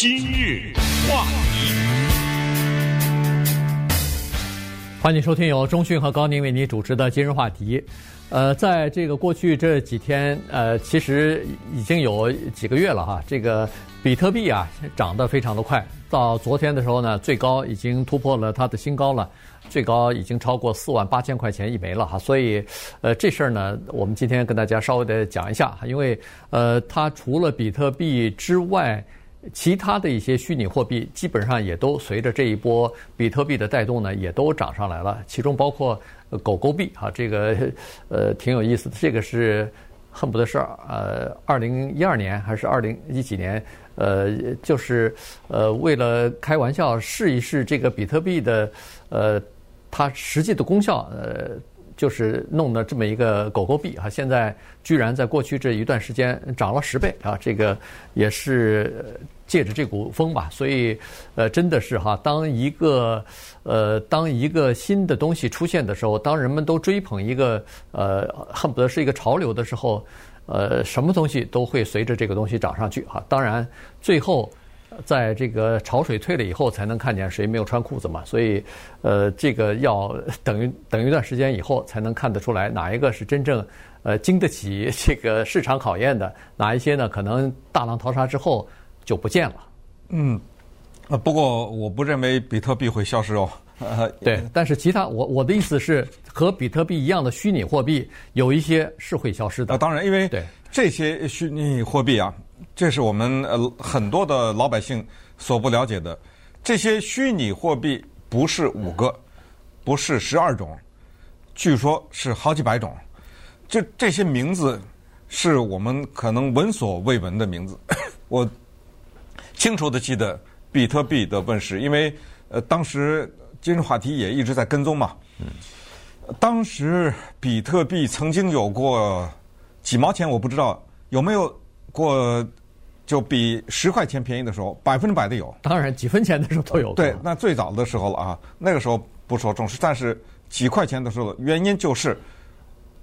今日话题，欢迎收听由中讯和高宁为你主持的今日话题。呃，在这个过去这几天，呃，其实已经有几个月了哈。这个比特币啊，涨得非常的快，到昨天的时候呢，最高已经突破了它的新高了，最高已经超过四万八千块钱一枚了哈。所以，呃，这事儿呢，我们今天跟大家稍微的讲一下，因为呃，它除了比特币之外，其他的一些虚拟货币基本上也都随着这一波比特币的带动呢，也都涨上来了，其中包括。狗狗币啊，这个呃挺有意思的。这个是恨不得是呃二零一二年还是二零一几年？呃，就是呃为了开玩笑试一试这个比特币的呃它实际的功效，呃就是弄的这么一个狗狗币啊。现在居然在过去这一段时间涨了十倍啊！这个也是。借着这股风吧，所以，呃，真的是哈，当一个，呃，当一个新的东西出现的时候，当人们都追捧一个，呃，恨不得是一个潮流的时候，呃，什么东西都会随着这个东西涨上去哈。当然，最后，在这个潮水退了以后，才能看见谁没有穿裤子嘛。所以，呃，这个要等于等一段时间以后才能看得出来哪一个是真正，呃，经得起这个市场考验的，哪一些呢？可能大浪淘沙之后。就不见了，嗯，呃，不过我不认为比特币会消失哦。呃，对，但是其他我我的意思是，和比特币一样的虚拟货币有一些是会消失的。啊，当然，因为对这些虚拟货币啊，这是我们呃很多的老百姓所不了解的。这些虚拟货币不是五个，不是十二种，据说是好几百种。这这些名字是我们可能闻所未闻的名字。我。清楚的记得比特币的问世，因为呃当时今日话题也一直在跟踪嘛。嗯。当时比特币曾经有过几毛钱，我不知道有没有过，就比十块钱便宜的时候，百分之百的有。当然，几分钱的时候都有。对，那最早的时候了啊，那个时候不受重视，但是几块钱的时候，原因就是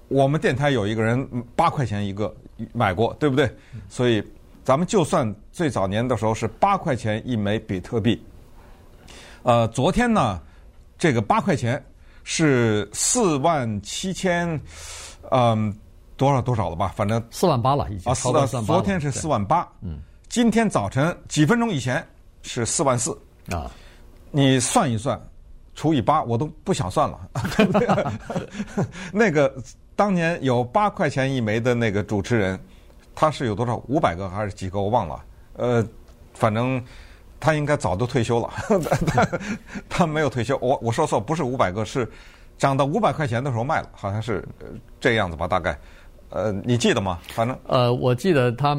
我们电台有一个人八块钱一个买过，对不对？所以。咱们就算最早年的时候是八块钱一枚比特币，呃，昨天呢，这个八块钱是四万七千，嗯，多少多少了吧？反正四万八了，已经。啊，四。昨天是四万八，嗯，今天早晨几分钟以前是四万四啊，你算一算，除以八，我都不想算了。那个当年有八块钱一枚的那个主持人。他是有多少？五百个还是几个？我忘了。呃，反正他应该早都退休了。他 他没有退休。我我说错，不是五百个，是涨到五百块钱的时候卖了，好像是这样子吧？大概。呃，你记得吗？反正呃，我记得他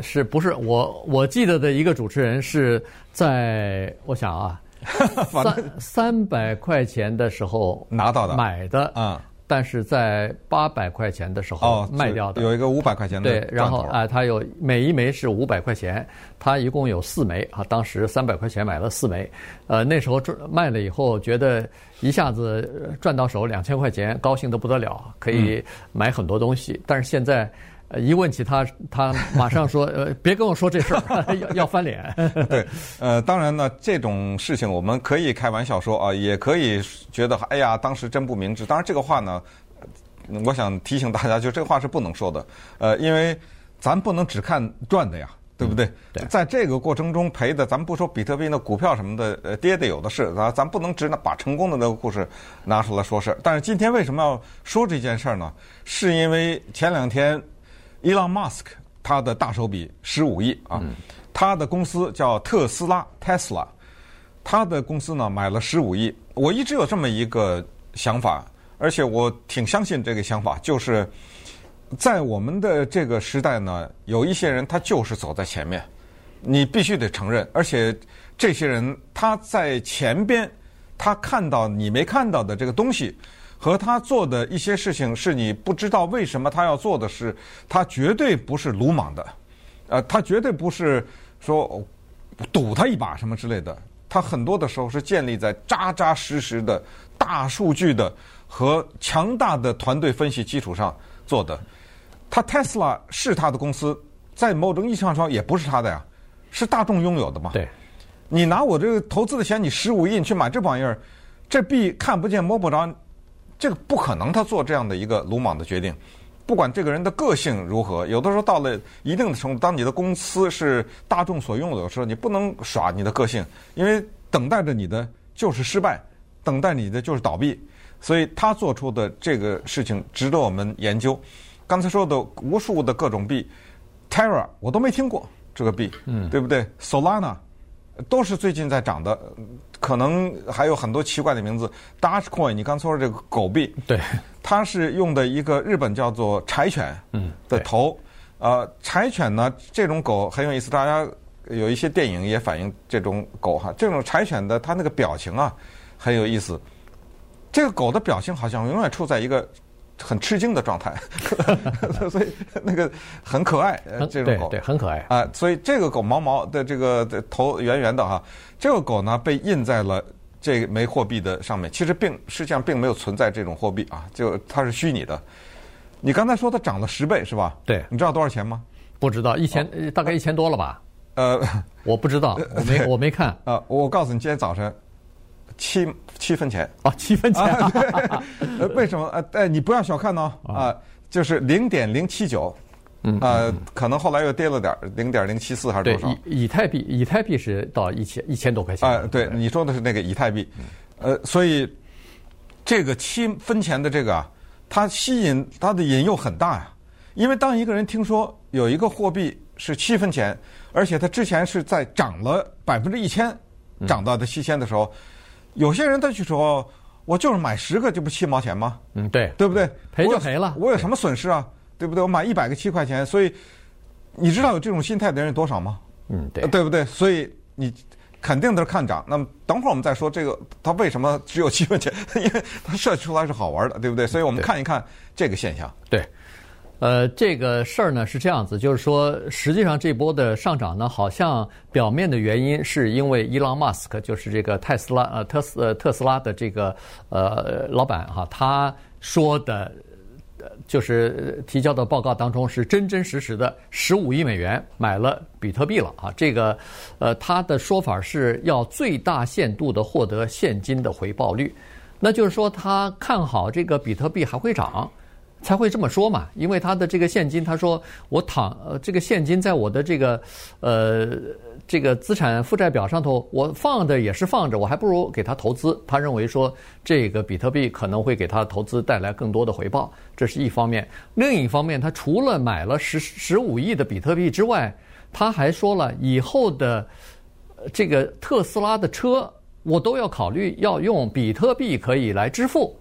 是不是我？我记得的一个主持人是在我想啊，三三百块钱的时候拿到的买的啊。但是在八百块钱的时候卖掉的，有一个五百块钱的对，然后啊，它有每一枚是五百块钱，它一共有四枚啊。当时三百块钱买了四枚，呃，那时候赚卖了以后，觉得一下子赚到手两千块钱，高兴的不得了，可以买很多东西。但是现在。呃，一问起他，他马上说：“呃，别跟我说这事儿，要要翻脸。”对，呃，当然呢，这种事情我们可以开玩笑说啊，也可以觉得哎呀，当时真不明智。当然，这个话呢，我想提醒大家，就这个话是不能说的。呃，因为咱不能只看赚的呀，对不对？对，在这个过程中赔的，咱们不说比特币那股票什么的，呃，跌的有的是，咱咱不能只把成功的那个故事拿出来说事儿。但是今天为什么要说这件事儿呢？是因为前两天。伊朗马斯克他的大手笔十五亿啊，他的公司叫特斯拉 Tesla，他的公司呢买了十五亿。我一直有这么一个想法，而且我挺相信这个想法，就是在我们的这个时代呢，有一些人他就是走在前面，你必须得承认。而且这些人他在前边，他看到你没看到的这个东西。和他做的一些事情是你不知道为什么他要做的事，他绝对不是鲁莽的，呃，他绝对不是说赌他一把什么之类的，他很多的时候是建立在扎扎实实的大数据的和强大的团队分析基础上做的。他 Tesla 是他的公司，在某种意义上说也不是他的呀，是大众拥有的嘛。对，你拿我这个投资的钱，你十五亿你去买这玩意儿，这币看不见摸不着，这个不可能他做这样的一个鲁莽的决定。不管这个人的个性如何，有的时候到了一定的程度，当你的公司是大众所拥有的时候，你不能耍你的个性，因为等待着你的就是失败，等待你的就是倒闭。所以他做出的这个事情值得我们研究。刚才说的无数的各种币，Terra 我都没听过这个币，嗯，对不对？Solana 都是最近在涨的，可能还有很多奇怪的名字。Dogecoin 你刚才说的这个狗币，对，它是用的一个日本叫做柴犬的头，呃，柴犬呢这种狗很有意思，大家有一些电影也反映这种狗哈，这种柴犬的它那个表情啊很有意思。这个狗的表情好像永远处在一个很吃惊的状态，所以那个很可爱。这种狗对，对很可爱啊、呃。所以这个狗毛毛的，这个的头圆圆的哈。这个狗呢被印在了这枚货币的上面。其实并实际上并没有存在这种货币啊，就它是虚拟的。你刚才说它涨了十倍是吧？对，你知道多少钱吗？不知道，一千、哦、大概一千多了吧？呃，我不知道，我没 我没看啊。我告诉你，今天早晨。七七分钱啊，七分钱，啊对，为什么？呃，哎，你不要小看呢，啊，就是零点零七九，嗯，啊，可能后来又跌了点，零点零七四还是多少？以以太币，以太币是到一千一千多块钱啊，对，你说的是那个以太币，呃，所以这个七分钱的这个啊，它吸引它的引诱很大呀，因为当一个人听说有一个货币是七分钱，而且它之前是在涨了百分之一千，涨到的七千的时候。有些人他就说，我就是买十个，这不七毛钱吗？嗯，对，对不对？赔就赔了，我有什么损失啊？对不对？我买一百个七块钱，所以你知道有这种心态的人有多少吗？嗯，对，对不对？所以你肯定都是看涨。那么等会儿我们再说这个，它为什么只有七块钱？因为它设计出来是好玩的，对不对？所以我们看一看这个现象。对。呃，这个事儿呢是这样子，就是说，实际上这波的上涨呢，好像表面的原因是因为伊朗马斯克，就是这个特斯拉呃特斯呃特斯拉的这个呃老板哈，他说的，就是提交的报告当中是真真实实的十五亿美元买了比特币了啊，这个呃他的说法是要最大限度的获得现金的回报率，那就是说他看好这个比特币还会涨。才会这么说嘛，因为他的这个现金，他说我躺呃这个现金在我的这个呃这个资产负债表上头，我放的也是放着，我还不如给他投资。他认为说这个比特币可能会给他投资带来更多的回报，这是一方面。另一方面，他除了买了十十五亿的比特币之外，他还说了以后的这个特斯拉的车，我都要考虑要用比特币可以来支付。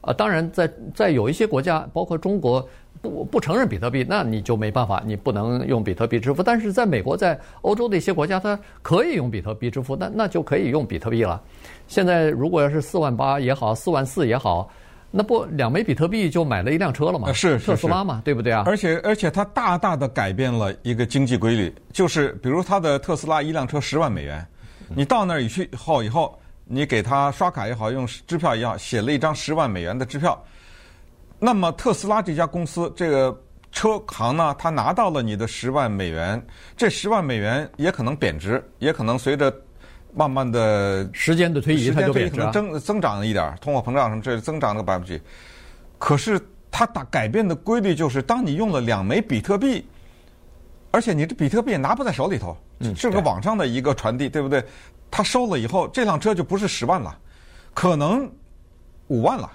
啊，当然在，在在有一些国家，包括中国，不不承认比特币，那你就没办法，你不能用比特币支付。但是在美国，在欧洲的一些国家，它可以用比特币支付，那那就可以用比特币了。现在如果要是四万八也好，四万四也好，那不两枚比特币就买了一辆车了吗？是特斯拉嘛，对不对啊？而且而且它大大的改变了一个经济规律，就是比如它的特斯拉一辆车十万美元，你到那儿去后以后。你给他刷卡也好，用支票也好，写了一张十万美元的支票，那么特斯拉这家公司这个车行呢，他拿到了你的十万美元，这十万美元也可能贬值，也可能随着慢慢的时间的推移，它就贬值，可能增增长一点，通货膨胀什么这增长个百分之几。可是它打改变的规律就是，当你用了两枚比特币，而且你这比特币也拿不在手里头，是个网上的一个传递，对不对？他收了以后，这辆车就不是十万了，可能五万了，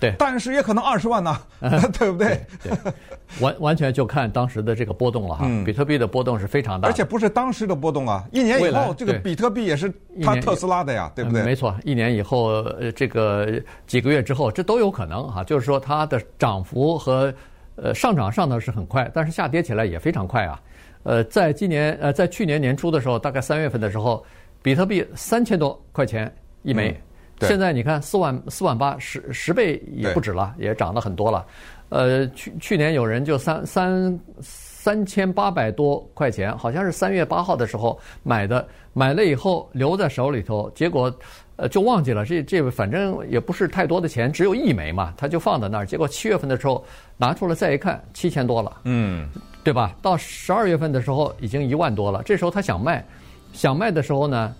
对，但是也可能二十万呢，对不对？对，对，完完全就看当时的这个波动了哈。嗯，比特币的波动是非常大，而且不是当时的波动啊，一年以后这个比特币也是它特斯拉的呀，对不对？没错，一年以后，呃，这个几个月之后，这都有可能哈。就是说，它的涨幅和呃上涨上的是很快，但是下跌起来也非常快啊。呃，在今年呃，在去年年初的时候，大概三月份的时候。比特币三千多块钱一枚，嗯、现在你看四万四万八十十倍也不止了，也涨了很多了。呃，去去年有人就三三三千八百多块钱，好像是三月八号的时候买的，买了以后留在手里头，结果呃就忘记了。这这反正也不是太多的钱，只有一枚嘛，他就放在那儿。结果七月份的时候拿出来再一看，七千多了，嗯，对吧？到十二月份的时候已经一万多了。这时候他想卖，想卖的时候呢？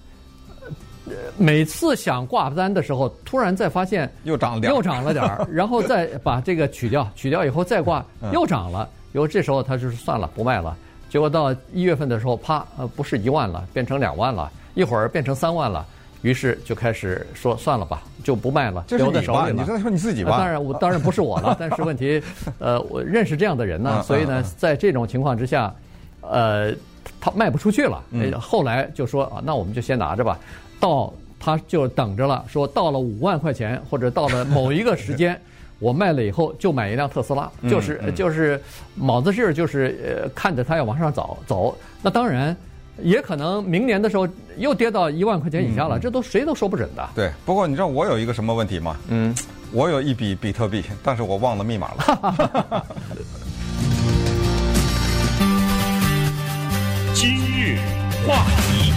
每次想挂单的时候，突然再发现又涨了点，又涨了点儿，然后再把这个取掉，取掉以后再挂，又涨了。因为这时候他就是算了，不卖了。结果到一月份的时候，啪，呃，不是一万了，变成两万了，一会儿变成三万了，于是就开始说算了吧，就不卖了，留在手里了。你在说你自己吧？当然，我 当然不是我了。但是问题，呃，我认识这样的人呢，所以呢，在这种情况之下，呃，他卖不出去了。后来就说啊，那我们就先拿着吧，到。他就等着了，说到了五万块钱或者到了某一个时间，我卖了以后就买一辆特斯拉，就是就是卯子劲儿，就是呃看着它要往上走走。那当然也可能明年的时候又跌到一万块钱以下了，这都谁都说不准的。对，不过你知道我有一个什么问题吗？嗯，我有一笔比特币，但是我忘了密码了。话题。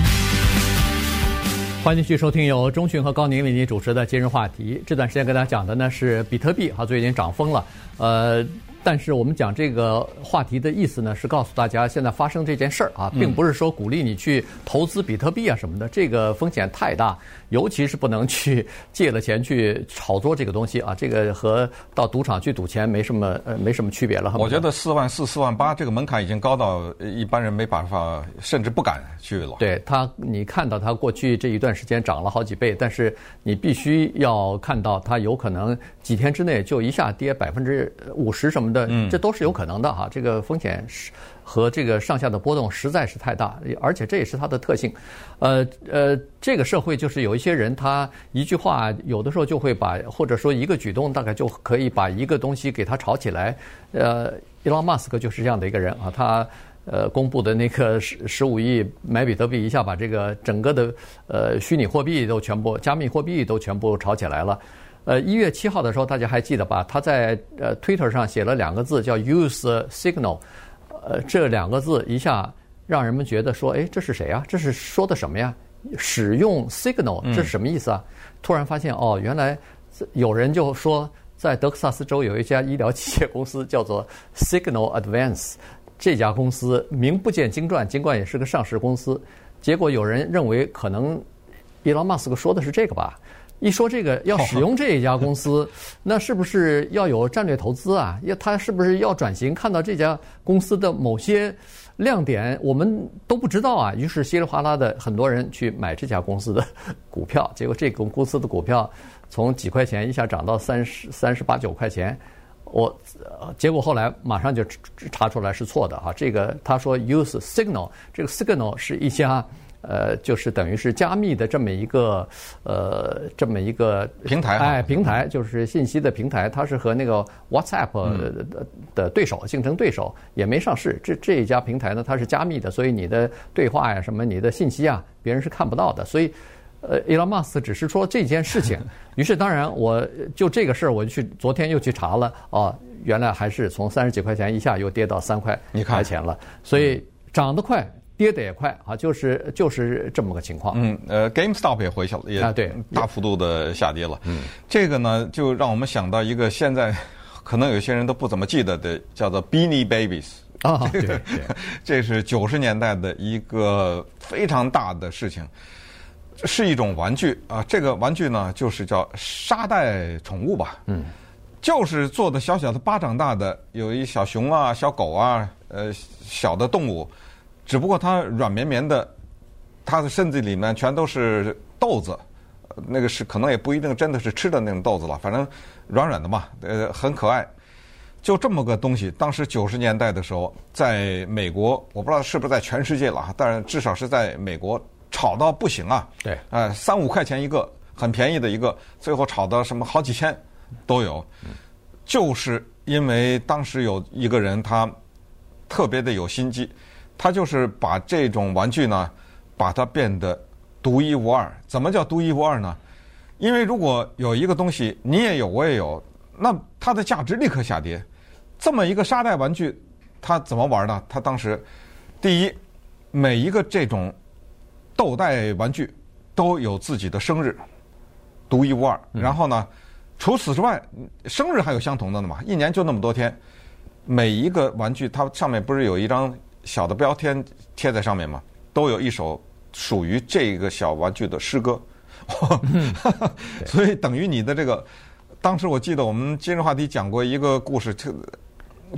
欢迎继续收听由中讯和高宁为您主持的今日话题。这段时间跟大家讲的呢是比特币，哈，最近涨疯了，呃。但是我们讲这个话题的意思呢，是告诉大家现在发生这件事儿啊，并不是说鼓励你去投资比特币啊什么的，这个风险太大，尤其是不能去借了钱去炒作这个东西啊，这个和到赌场去赌钱没什么呃没什么区别了。我觉得四万四、四万八这个门槛已经高到一般人没办法，甚至不敢去了。对他，你看到他过去这一段时间涨了好几倍，但是你必须要看到它有可能几天之内就一下跌百分之五十什么的。嗯，这都是有可能的哈。这个风险是和这个上下的波动实在是太大，而且这也是它的特性。呃呃，这个社会就是有一些人，他一句话有的时候就会把，或者说一个举动，大概就可以把一个东西给它炒起来。呃，伊隆马斯克就是这样的一个人啊，他呃公布的那个十十五亿买比特币，一下把这个整个的呃虚拟货币都全部加密货币都全部炒起来了。呃，一月七号的时候，大家还记得吧？他在呃 Twitter 上写了两个字，叫 “use signal”。呃，这两个字一下让人们觉得说，哎，这是谁啊？这是说的什么呀？使用 signal，这是什么意思啊？嗯、突然发现，哦，原来有人就说，在德克萨斯州有一家医疗器械公司叫做 Signal Advance，这家公司名不见经传，尽管也是个上市公司。结果有人认为，可能伊隆马斯克说的是这个吧？一说这个要使用这一家公司，那是不是要有战略投资啊？要他是不是要转型？看到这家公司的某些亮点，我们都不知道啊。于是稀里哗啦的很多人去买这家公司的股票，结果这个公司的股票从几块钱一下涨到三十三十八九块钱。我结果后来马上就查出来是错的啊。这个他说 use signal，这个 signal 是一家。呃，就是等于是加密的这么一个呃，这么一个平台，哎，平台就是信息的平台，它是和那个 WhatsApp 的的对手，竞争对手也没上市。这这一家平台呢，它是加密的，所以你的对话呀，什么你的信息啊，别人是看不到的。所以，呃，Elon Musk 只是说这件事情。于是，当然我就这个事儿，我就去昨天又去查了，哦，原来还是从三十几块钱一下又跌到三块块钱了。所以涨得快。跌得也快啊，就是就是这么个情况。嗯，呃，GameStop 也回去了，也对，大幅度的下跌了。嗯，这个呢，就让我们想到一个现在可能有些人都不怎么记得的，叫做 Beanie Babies 啊，对对，这是九十年代的一个非常大的事情，是一种玩具啊。这个玩具呢，就是叫沙袋宠物吧。嗯，就是做的小小的巴掌大的，有一小熊啊、小狗啊，呃，小的动物。只不过它软绵绵的，它的身子里面全都是豆子，那个是可能也不一定真的是吃的那种豆子了，反正软软的嘛，呃，很可爱。就这么个东西，当时九十年代的时候，在美国，我不知道是不是在全世界了，但是至少是在美国炒到不行啊。对，呃，三五块钱一个，很便宜的一个，最后炒到什么好几千都有，就是因为当时有一个人他特别的有心机。他就是把这种玩具呢，把它变得独一无二。怎么叫独一无二呢？因为如果有一个东西你也有我也有，那它的价值立刻下跌。这么一个沙袋玩具，它怎么玩呢？它当时第一，每一个这种豆袋玩具都有自己的生日，独一无二。然后呢，除此之外，生日还有相同的呢嘛，一年就那么多天。每一个玩具它上面不是有一张小的标签贴在上面嘛？都有一首属于这个小玩具的诗歌。所以等于你的这个，当时我记得我们今日话题讲过一个故事，就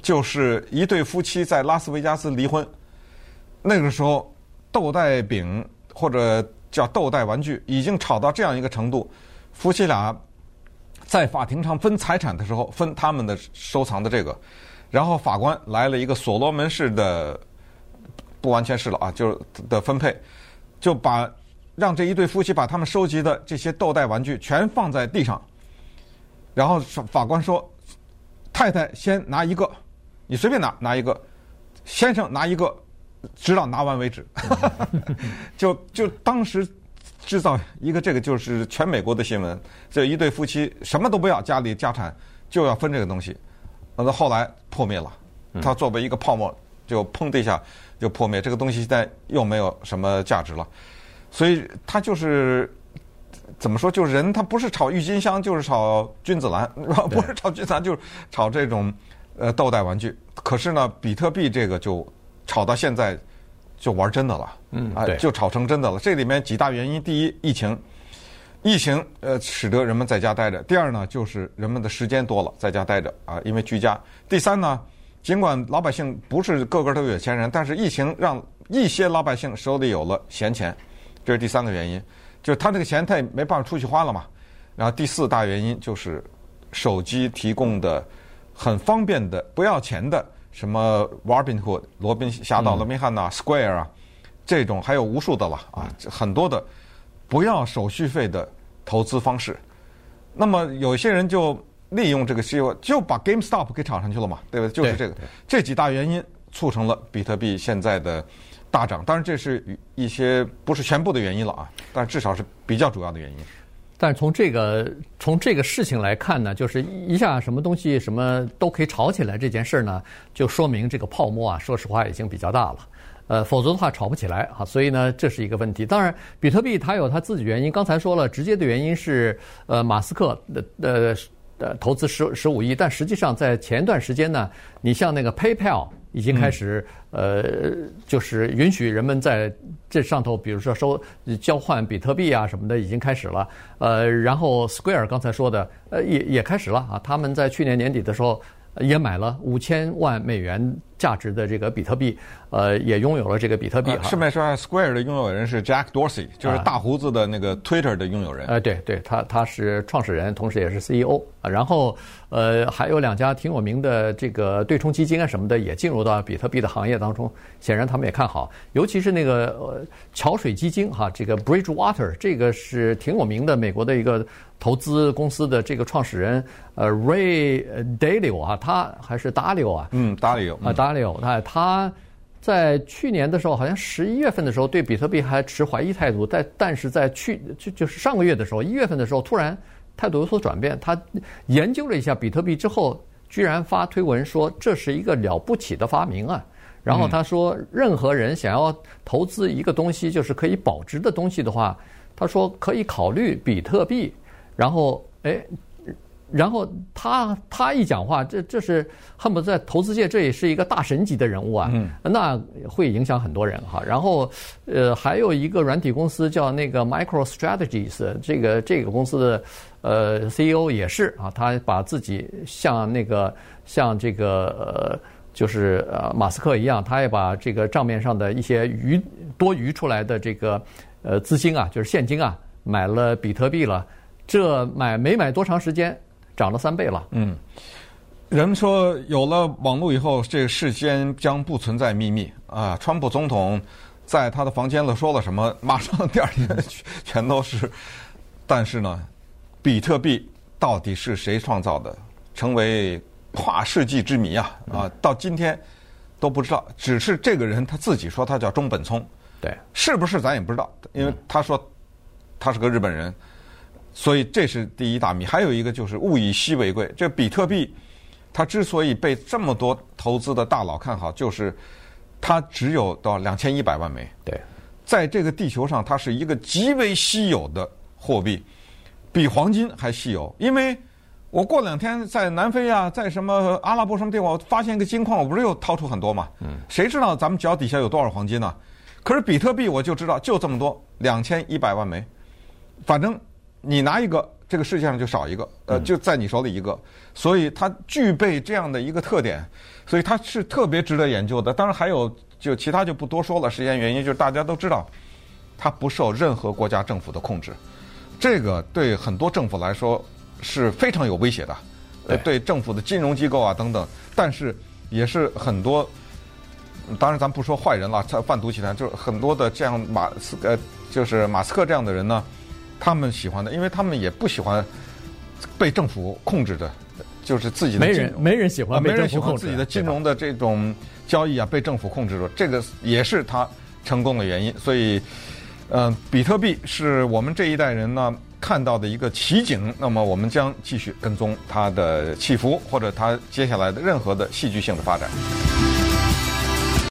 就是一对夫妻在拉斯维加斯离婚，那个时候豆袋饼或者叫豆袋玩具已经炒到这样一个程度，夫妻俩在法庭上分财产的时候分他们的收藏的这个，然后法官来了一个所罗门式的，不完全是了啊，就是的分配，就把。让这一对夫妻把他们收集的这些豆袋玩具全放在地上，然后法官说：“太太先拿一个，你随便拿拿一个，先生拿一个，直到拿完为止。”就就当时制造一个这个就是全美国的新闻，这一对夫妻什么都不要，家里家产就要分这个东西，那后来破灭了，它作为一个泡沫就砰的一下就破灭，这个东西现在又没有什么价值了。所以它就是怎么说？就是人他不是炒郁金香，就是炒君子兰，不是炒君子兰，就是炒这种呃豆袋玩具。可是呢，比特币这个就炒到现在就玩真的了，嗯，啊，就炒成真的了。这里面几大原因：第一，疫情，疫情呃使得人们在家待着；第二呢，就是人们的时间多了，在家待着啊，因为居家；第三呢，尽管老百姓不是个个都有钱人，但是疫情让一些老百姓手里有了闲钱。这是第三个原因，就是他这个钱他也没办法出去花了嘛。然后第四大原因就是手机提供的很方便的不要钱的什么 Robinhood 罗宾侠盗罗宾汉呐 Square 啊这种还有无数的了啊很多的不要手续费的投资方式。那么有些人就利用这个机会就把 GameStop 给炒上去了嘛，对不对？就是这个这几大原因促成了比特币现在的。大涨，当然这是一些不是全部的原因了啊，但至少是比较主要的原因。但是从这个从这个事情来看呢，就是一下什么东西什么都可以炒起来这件事儿呢，就说明这个泡沫啊，说实话已经比较大了。呃，否则的话炒不起来啊。所以呢，这是一个问题。当然，比特币它有它自己原因。刚才说了，直接的原因是呃马斯克的呃呃投资十十五亿，但实际上在前一段时间呢，你像那个 PayPal。已经开始，呃，就是允许人们在这上头，比如说收交换比特币啊什么的，已经开始了。呃，然后 Square 刚才说的，呃，也也开始了啊。他们在去年年底的时候也买了五千万美元价值的这个比特币，呃，也拥有了这个比特币。顺便说，Square 的拥有人是 Jack Dorsey，就是大胡子的那个 Twitter 的拥有人。呃，对对，他他是创始人，同时也是 CEO 啊。然后。呃，还有两家挺有名的这个对冲基金啊什么的也进入到比特币的行业当中，显然他们也看好，尤其是那个呃桥水基金哈，这个 Bridgewater 这个是挺有名的美国的一个投资公司的这个创始人呃 Ray Dalio 啊，他还是 Dalio 啊，嗯，Dalio 啊 Dalio，他他在去年的时候，好像十一月份的时候对比特币还持怀疑态度，但但是在去就就是上个月的时候，一月份的时候突然。态度有所转变，他研究了一下比特币之后，居然发推文说这是一个了不起的发明啊！然后他说，任何人想要投资一个东西，就是可以保值的东西的话，他说可以考虑比特币。然后，哎。然后他他一讲话，这这是恨不得在投资界这也是一个大神级的人物啊，嗯、那会影响很多人哈。然后呃，还有一个软体公司叫那个 MicroStrategies，这个这个公司的呃 CEO 也是啊，他把自己像那个像这个呃就是呃马斯克一样，他也把这个账面上的一些余多余出来的这个呃资金啊，就是现金啊，买了比特币了。这买没买多长时间？涨了三倍了。嗯，人们说有了网络以后，这个世间将不存在秘密啊。川普总统在他的房间里说了什么，马上第二天 全都是。但是呢，比特币到底是谁创造的，成为跨世纪之谜啊！啊，到今天都不知道。只是这个人他自己说他叫中本聪，对，是不是咱也不知道，因为他说他是个日本人。所以这是第一大谜，还有一个就是物以稀为贵。这比特币它之所以被这么多投资的大佬看好，就是它只有到两千一百万枚。对，在这个地球上，它是一个极为稀有的货币，比黄金还稀有。因为我过两天在南非啊，在什么阿拉伯什么地方，我发现一个金矿，我不是又掏出很多嘛？嗯，谁知道咱们脚底下有多少黄金呢？可是比特币我就知道，就这么多，两千一百万枚，反正你拿一个。这个世界上就少一个，呃，就在你手里一个，所以它具备这样的一个特点，所以它是特别值得研究的。当然还有就其他就不多说了，时间原因就是大家都知道，它不受任何国家政府的控制，这个对很多政府来说是非常有威胁的，呃，对政府的金融机构啊等等，但是也是很多，当然咱不说坏人了，他贩毒集团就是很多的这样马斯呃，就是马斯克这样的人呢。他们喜欢的，因为他们也不喜欢被政府控制的，就是自己的没人没人喜欢，没人喜欢自己的金融的这种交易啊，被政府控制住，这个也是他成功的原因。所以，嗯、呃，比特币是我们这一代人呢看到的一个奇景。那么，我们将继续跟踪它的起伏，或者它接下来的任何的戏剧性的发展。